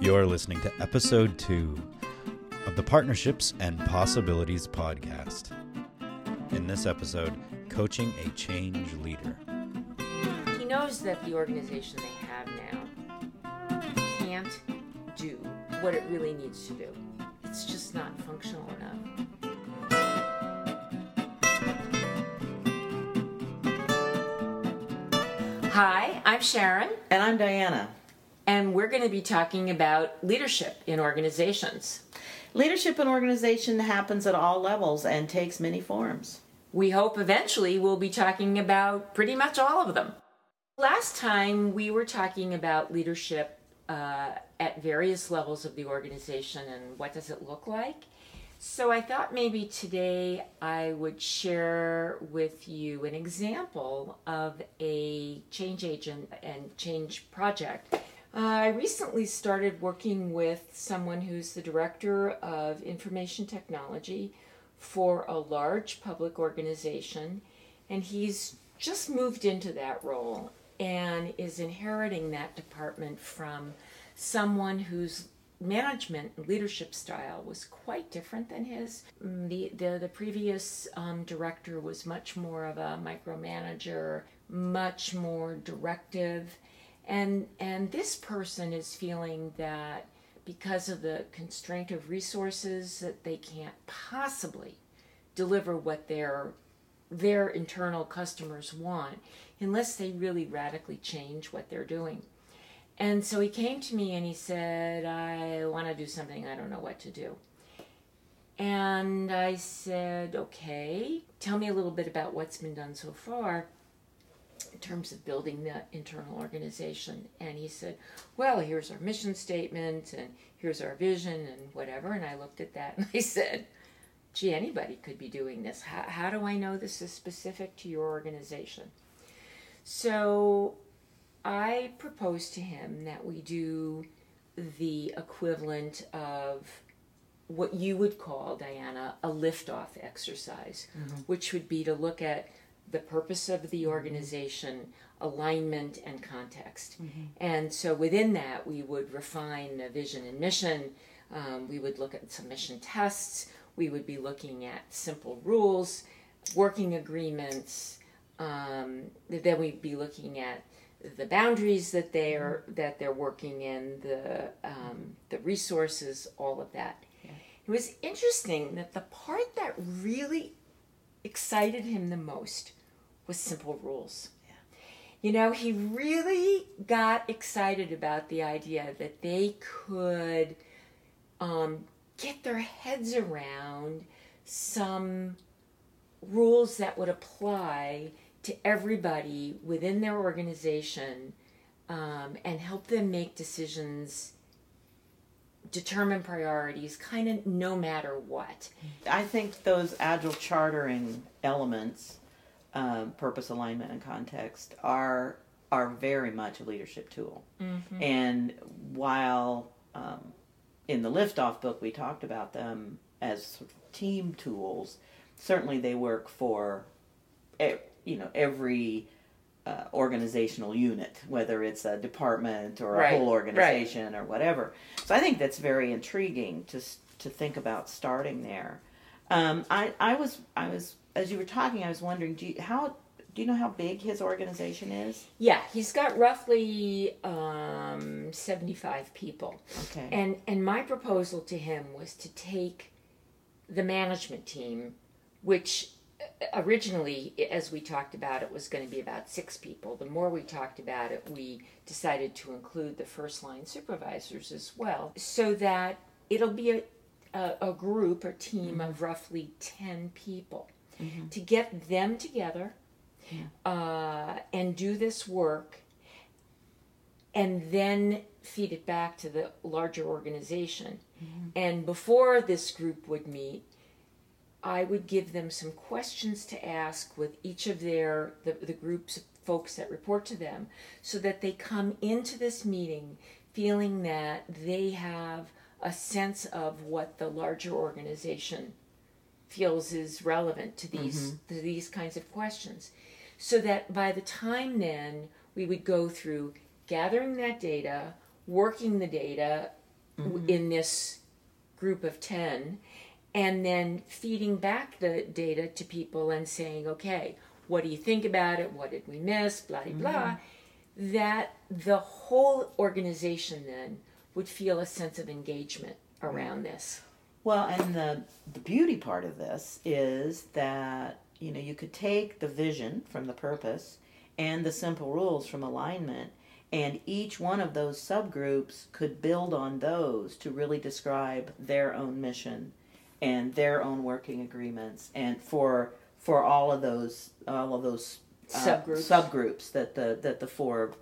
You're listening to episode two of the Partnerships and Possibilities podcast. In this episode, coaching a change leader. He knows that the organization they have now can't do what it really needs to do. It's just not functional enough. Hi, I'm Sharon, And I'm Diana. And we're going to be talking about leadership in organizations. Leadership in organization happens at all levels and takes many forms. We hope eventually we'll be talking about pretty much all of them. Last time we were talking about leadership uh, at various levels of the organization and what does it look like. So I thought maybe today I would share with you an example of a change agent and change project. Uh, I recently started working with someone who's the director of information technology for a large public organization, and he's just moved into that role and is inheriting that department from someone whose management and leadership style was quite different than his. Mm, The the, the previous um, director was much more of a micromanager, much more directive, and and this person is feeling that because of the constraint of resources that they can't possibly deliver what their their internal customers want unless they really radically change what they're doing. And so he came to me and he said, I want to do something, I don't know what to do. And I said, okay, tell me a little bit about what's been done so far in terms of building the internal organization. And he said, well, here's our mission statement and here's our vision and whatever. And I looked at that and I said, gee, anybody could be doing this. How, how do I know this is specific to your organization? So I proposed to him that we do the equivalent of what you would call, Diana, a liftoff exercise, mm-hmm. which would be to look at the purpose of the organization, alignment, and context. And so within that, we would refine the vision and mission. Um, we would look at some mission tests. We would be looking at simple rules, working agreements. Um, then we'd be looking at the boundaries that they're that they're working in, the um, the resources, all of that. It was interesting that the part that really excited him the most was simple rules. You know, he really got excited about the idea that they could um, get their heads around some rules that would apply to everybody within their organization um, and help them make decisions, determine priorities, kind of no matter what. I think those agile chartering elements, um, purpose, alignment, and context, are are very much a leadership tool. And while um, in the liftoff book we talked about them as sort of team tools, certainly they work for, you know, every. Uh, organizational unit, whether it's a department or a Right, whole right. organization or whatever. So I think that's very intriguing to to think about starting there. Um, I I was I was as you were talking, I was wondering, do you, how do you know how big his organization is? Yeah, he's got roughly um, 75 people. Okay. And and my proposal to him was to take the management team, which uh, originally, as we talked about, it was going to be about six people. The more we talked about it, we decided to include the first line supervisors as well, so that it'll be a a, a group or team of roughly 10 people to get them together uh, and do this work and then feed it back to the larger organization. And before this group would meet, I would give them some questions to ask with each of their the, the groups of folks that report to them so that they come into this meeting feeling that they have a sense of what the larger organization feels is relevant to these mm-hmm. to these kinds of questions. So that by the time then we would go through gathering that data working the data w mm-hmm. in this group of 10 and then feeding back the data to people and saying okay what do you think about it? What did we miss? Blah blah. Blah that the whole organization then would feel a sense of engagement around this Well, and the the beauty part of this is that you know you could take the vision from the purpose and the simple rules from alignment, and each one of those subgroups could build on those to really describe their own mission and their own working agreements, and for for all of those all of those uh, Subgroups. subgroups that the that the four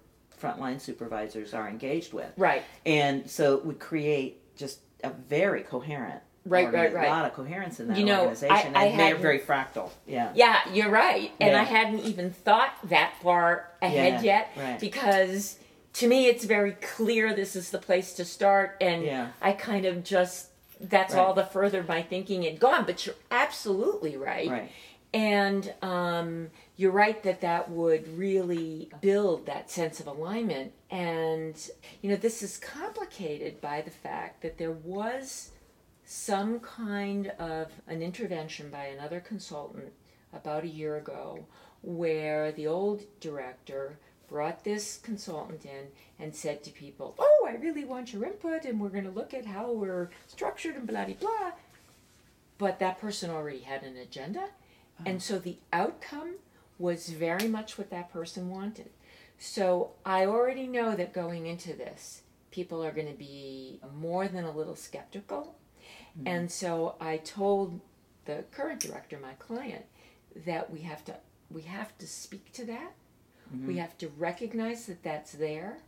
frontline supervisors are engaged with. right And so it would create just a very coherent, Right, right, right. A lot of coherence in that You know, organization, I- I and they're very fractal. Yeah, Yeah, you're right. And Yeah. I hadn't even thought that far ahead Yeah, yet right. because to me it's very clear this is the place to start and Yeah. I kind of just that's Right. all the further my thinking had gone, but you're absolutely right. Right. And um, you're right that that would really build that sense of alignment. And, you know, this is complicated by the fact that there was some kind of an intervention by another consultant about a year ago where the old director brought this consultant in and said to people, Oh, I really want your input, and we're going to look at how we're structured and blah, blah, blah. But that person already had an agenda. And so the outcome was very much what that person wanted. So I already know that going into this, people are going to be more than a little skeptical. Mm-hmm. And so I told the current director, my client, that we have to we have to speak to that. Mm-hmm. We have to recognize that that's there.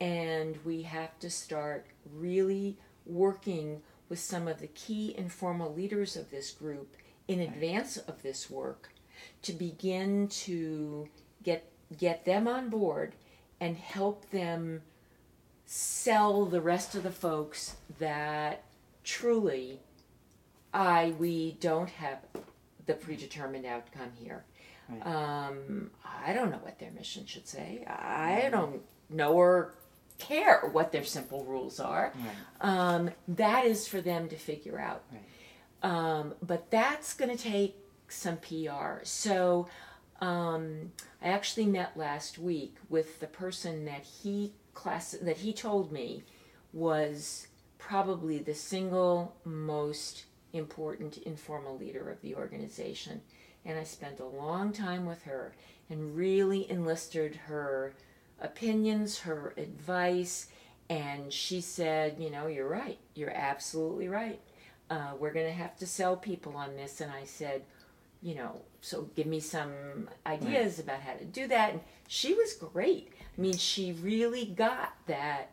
And we have to start really working with some of the key informal leaders of this group in advance of this work to begin to get get them on board and help them sell the rest of the folks that truly I we don't have the predetermined outcome here. Right. Um, I don't know what their mission should say. I don't know or care what their simple rules are. Right. Um, that is for them to figure out. Right. Um, but that's going to take some PR. So um, I actually met last week with the person that he class that he told me was probably the single most important informal leader of the organization. And I spent a long time with her and really enlisted her opinions, her advice, and she said, You know, you're right. You're absolutely right. Uh, we're going to have to sell people on this. And I said, You know, so give me some ideas about how to do that. And she was great. I mean, she really got that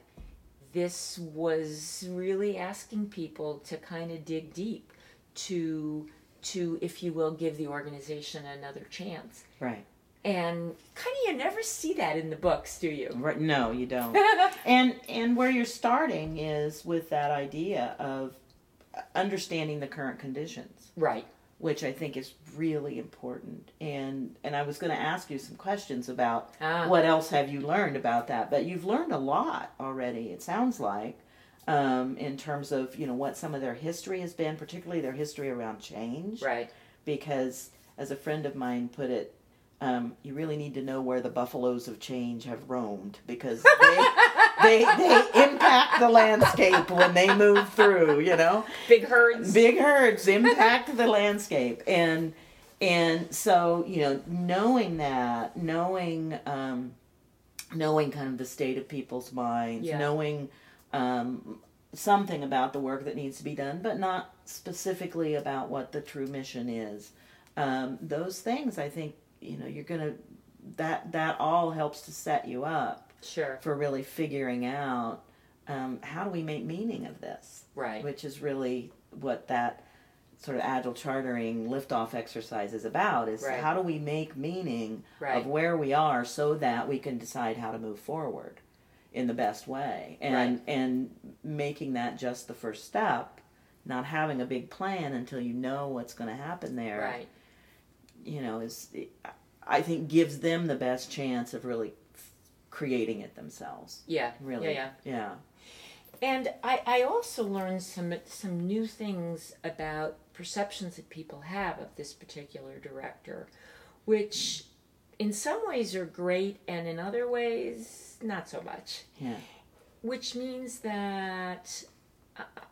this was really asking people to kind of dig deep to to if you will give the organization another chance Right. and kind of you never see that in the books do you Right. No, you don't. and and where you're starting is with that idea of understanding the current conditions. right which I think is really important. And and I was going to ask you some questions about Ah. what else have you learned about that. But you've learned a lot already. It sounds like um, in terms of you know what some of their history has been, particularly their history around change. right Because as a friend of mine put it. Um, you really need to know where the buffaloes of change have roamed because they, they they impact the landscape when they move through. You know, big herds big herds impact the landscape and and so you know knowing that knowing um knowing kind of the state of people's minds Yeah. knowing um something about the work that needs to be done but not specifically about what the true mission is um those things i think you know you're gonna that that all helps to set you up sure for really figuring out um, how do we make meaning of this right which is really what that sort of agile chartering liftoff exercise is about is Right. how do we make meaning Right. of where we are so that we can decide how to move forward in the best way and Right. and making that just the first step not having a big plan until you know what's going to happen there right you know is i think gives them the best chance of really creating it themselves yeah really yeah yeah And I, I also learned some some new things about perceptions that people have of this particular director, which in some ways are great and in other ways not so much. Yeah. Which means that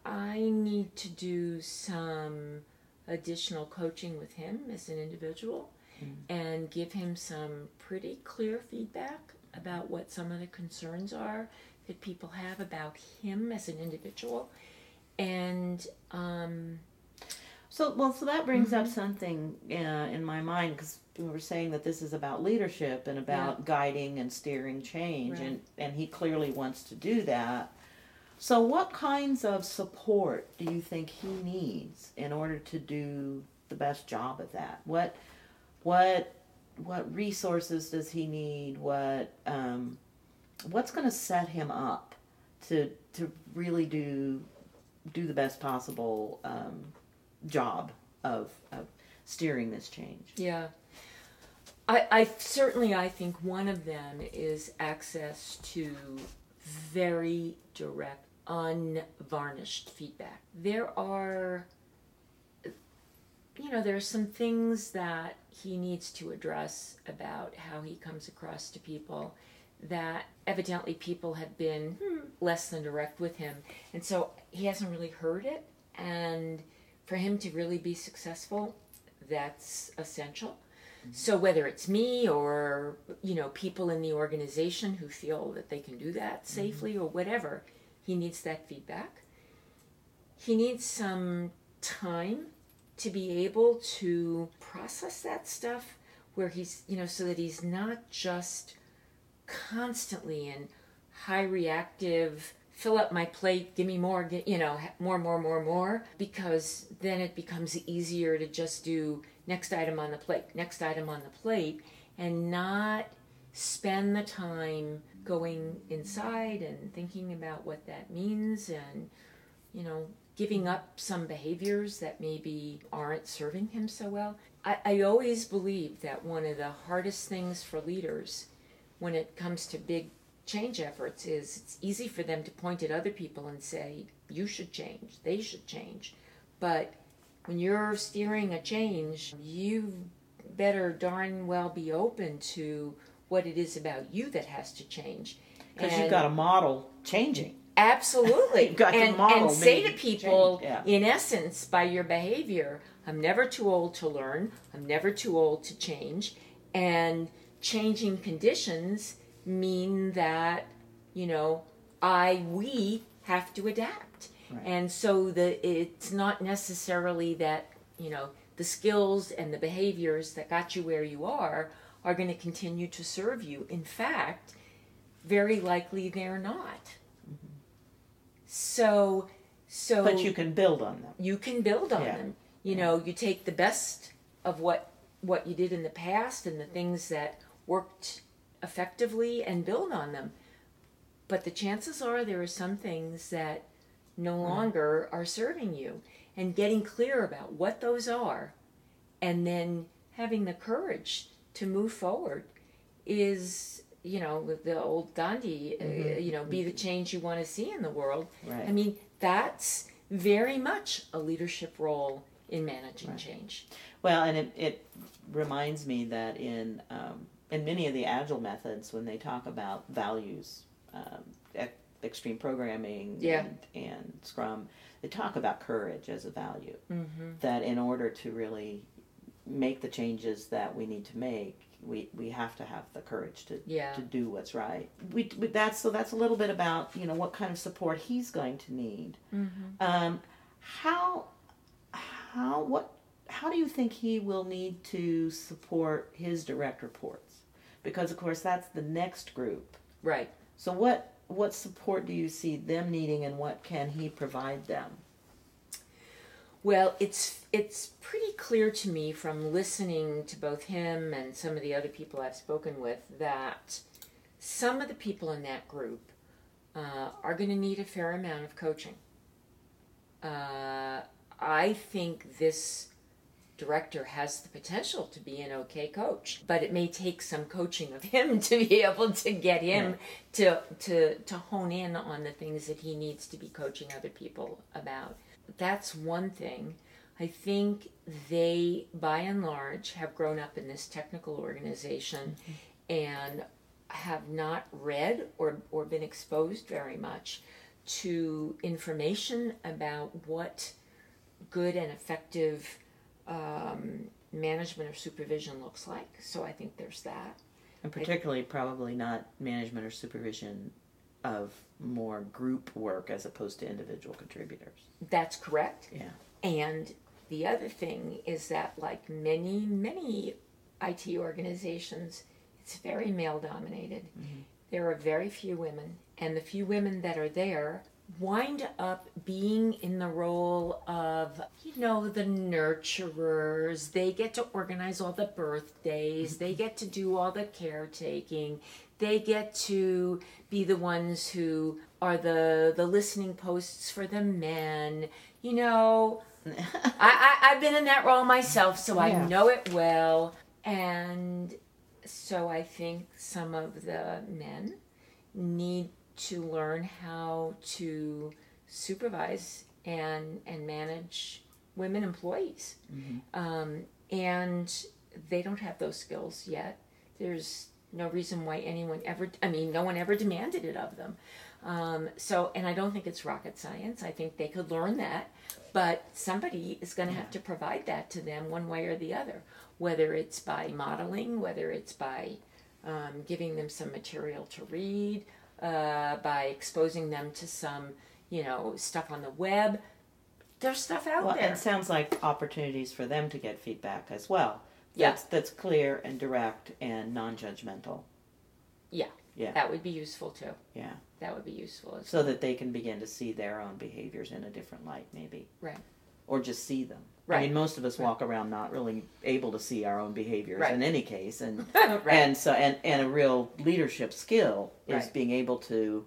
I need to do some additional coaching with him as an individual mm. and give him some pretty clear feedback about what some of the concerns are that people have about him as an individual. And um, so, well, so that brings mm-hmm. up something uh, in my mind because we were saying that this is about leadership and about yeah. guiding and steering change, right. and and he clearly wants to do that. So, what kinds of support do you think he needs in order to do the best job of that? What, what, what resources does he need? What, um, what's going to set him up to to really do do the best possible um, job of, of steering this change? Yeah. I, I certainly I think one of them is access to very direct unvarnished feedback. There are, you know, there are some things that he needs to address about how he comes across to people that evidently people have been hmm, less than direct with him. And so he hasn't really heard it. And for him to really be successful, that's essential. So whether it's me or you know people in the organization who feel that they can do that safely mm-hmm. or whatever, he needs that feedback. He needs some time to be able to process that stuff where he's, you know, so that he's not just constantly in high reactive, fill up my plate, give me more, get, you know, more, more, more, more, because then it becomes easier to just do next item on the plate, next item on the plate, and not spend the time going inside and thinking about what that means and, you know, giving up some behaviors that maybe aren't serving him so well. I, I always believe that one of the hardest things for leaders when it comes to big change efforts is it's easy for them to point at other people and say, you should change, they should change. But when you're steering a change, you better darn well be open to what it is about you that has to change. Because you've got a model changing. Absolutely. you've got and, model and say to people, yeah. in essence, by your behavior, I'm never too old to learn. I'm never too old to change. And changing conditions mean that, you know, I, we have to adapt. Right. And so the it's not necessarily that, you know, the skills and the behaviors that got you where you are are going to continue to serve you. In fact, very likely they're not. Mm-hmm. So, so. But you can build on them. You can build on yeah. them. You yeah. know, you take the best of what what you did in the past and the things that worked effectively and build on them. But the chances are there are some things that no longer are serving you. And getting clear about what those are and then having the courage to move forward is you know the old Gandhi uh, mm-hmm. uh, you know be the change you want to see in the world right. I mean that's very much a leadership role in managing right. change well and it, it reminds me that in um, in many of the agile methods when they talk about values um, extreme programming yeah. and, and scrum they talk about courage as a value mm-hmm. that in order to really make the changes that we need to make, we, we have to have the courage to yeah. to do what's right. We, we that's so that's a little bit about you know what kind of support he's going to need. Mm-hmm. Um, how how what how do you think he will need to support his direct reports? Because of course that's the next group. Right. So what what support do you see them needing, and what can he provide them? Well, it's it's pretty clear to me from listening to both him and some of the other people I've spoken with that some of the people in that group uh, are going to need a fair amount of coaching. Uh, I think this director has the potential to be an okay coach but it may take some coaching of him to be able to get him to to to hone in on the things that he needs to be coaching other people about that's one thing i think they by and large have grown up in this technical organization and have not read or or been exposed very much to information about what good and effective um, management or supervision looks like. So I think there's that. And particularly, probably not management or supervision of more group work as opposed to individual contributors. That's correct. Yeah. And the other thing is that, like many, many IT organizations, it's very male dominated. Mm-hmm. There are very few women, and the few women that are there wind up being in the role of, you know, the nurturers. They get to organize all the birthdays, they get to do all the caretaking, they get to be the ones who are the, the listening posts for the men. You know, I, I, I've been in that role myself, so I yeah. know it well. And so I think some of the men need to learn how to supervise and and manage women employees, mm-hmm. um, and they don't have those skills yet. There's no reason why anyone ever. I mean, no one ever demanded it of them. Um, so, and I don't think it's rocket science. I think they could learn that, but somebody is going to yeah. have to provide that to them one way or the other, whether it's by modeling, whether it's by um, giving them some material to read, uh, by exposing them to some, you know, stuff on the web. There's stuff out well, there. It sounds like opportunities for them to get feedback as well. That's, yeah. that's clear and direct and non-judgmental. Yeah. Yeah. That would be useful too. Yeah. That would be useful. so well. that they can begin to see their own behaviors in a different light, maybe. Right. Or just see them. Right. I mean, most of us right. walk around not really able to see our own behaviors right. in any case, and right. and so and and a real leadership skill is being able to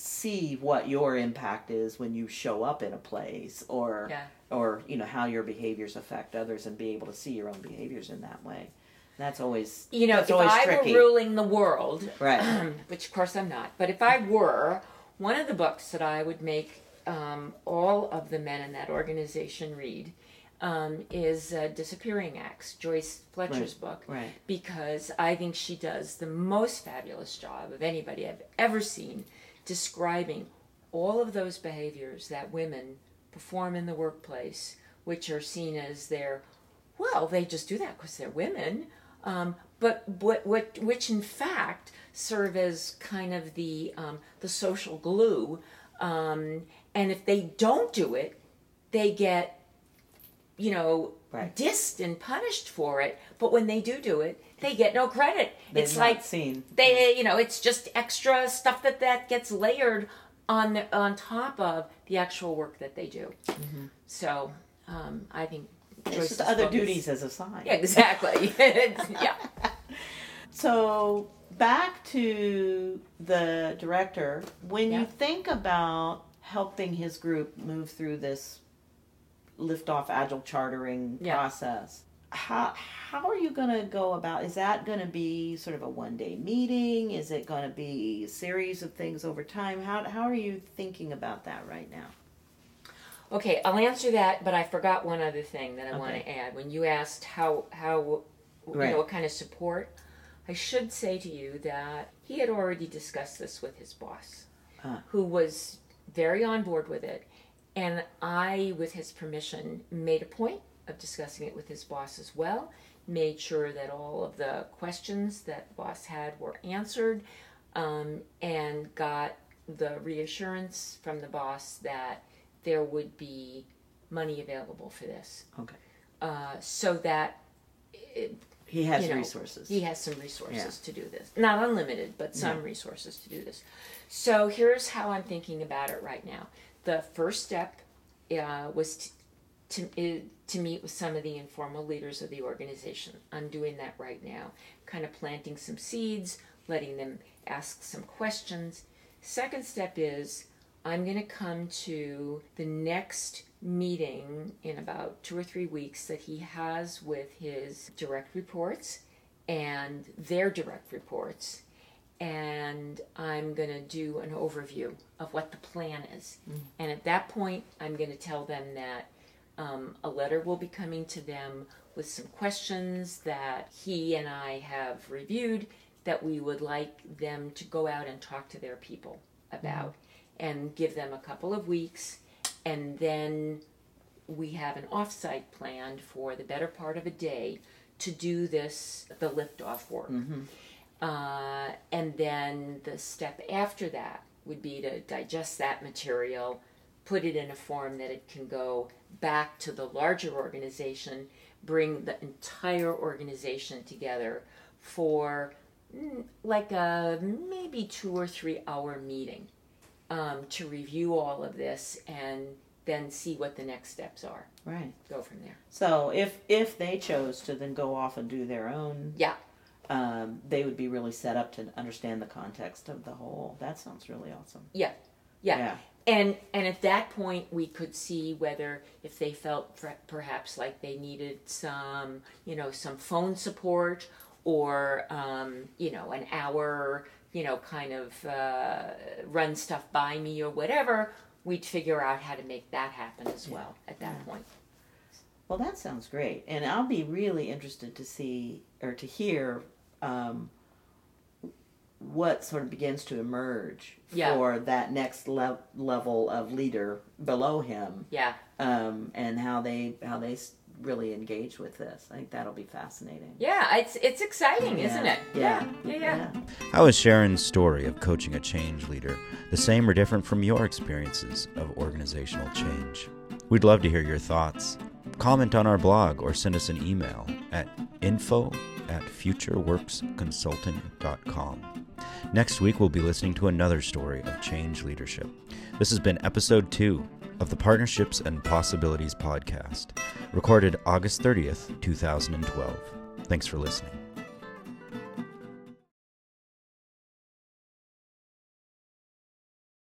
see what your impact is when you show up in a place, or yeah. or you know how your behaviors affect others, and be able to see your own behaviors in that way. That's always you know if I tricky. were ruling the world, right? which of course I'm not, but if I were, one of the books that I would make um, all of the men in that organization read um, is uh, Disappearing Acts, Joyce Fletcher's right. book, right. because I think she does the most fabulous job of anybody I've ever seen describing all of those behaviors that women perform in the workplace, which are seen as their, well, they just do that because they're women, um, but what, what, which in fact serve as kind of the um, the social glue um, and if they don't do it, they get, you know, right. dissed and punished for it. But when they do do it, they get no credit. They're it's like seen. they, you know, it's just extra stuff that that gets layered on the, on top of the actual work that they do. Mm-hmm. So um, I think it's just other duties as assigned. Yeah, exactly. yeah. So back to the director. When yeah. you think about helping his group move through this liftoff agile chartering yeah. process how how are you going to go about is that going to be sort of a one day meeting is it going to be a series of things over time how how are you thinking about that right now okay i'll answer that but i forgot one other thing that i okay. want to add when you asked how how right. you know what kind of support i should say to you that he had already discussed this with his boss uh. who was very on board with it. And I, with his permission, made a point of discussing it with his boss as well, made sure that all of the questions that the boss had were answered, um, and got the reassurance from the boss that there would be money available for this. Okay. Uh, so that it, he has you know, resources. He has some resources yeah. to do this. Not unlimited, but some yeah. resources to do this. So here's how I'm thinking about it right now. The first step uh, was to, to, to meet with some of the informal leaders of the organization. I'm doing that right now, kind of planting some seeds, letting them ask some questions. Second step is I'm going to come to the next meeting in about two or three weeks that he has with his direct reports and their direct reports. And I'm going to do an overview of what the plan is. Mm-hmm. And at that point, I'm going to tell them that um, a letter will be coming to them with some questions that he and I have reviewed that we would like them to go out and talk to their people about mm-hmm. and give them a couple of weeks. And then we have an offsite planned for the better part of a day to do this the liftoff work mm-hmm. Uh, and then the step after that would be to digest that material put it in a form that it can go back to the larger organization bring the entire organization together for mm, like a maybe two or three hour meeting um, to review all of this and then see what the next steps are. Right. Go from there. So if if they chose to then go off and do their own, Yeah. Um, they would be really set up to understand the context of the whole. That sounds really awesome. Yeah. Yeah. Yeah. And and at that point we could see whether if they felt perhaps like they needed some you know some phone support or um, you know an hour you know kind of uh, run stuff by me or whatever we'd figure out how to make that happen as well at that Yeah. point. Well, that sounds great, and I'll be really interested to see or to hear um, what sort of begins to emerge Yeah. for that next le- level of leader below him, Yeah. um, and how they how they really engage with this. I think that'll be fascinating. Yeah, it's it's exciting, isn't it? Yeah. Yeah, yeah. How is Sharon's story of coaching a change leader the same or different from your experiences of organizational change? We'd love to hear your thoughts. Comment on our blog or send us an email at info at futureworksconsulting.com. Next week, we'll be listening to another story of change leadership. This has been episode two of the Partnerships and Possibilities podcast, recorded August 30th, 2012. Thanks for listening.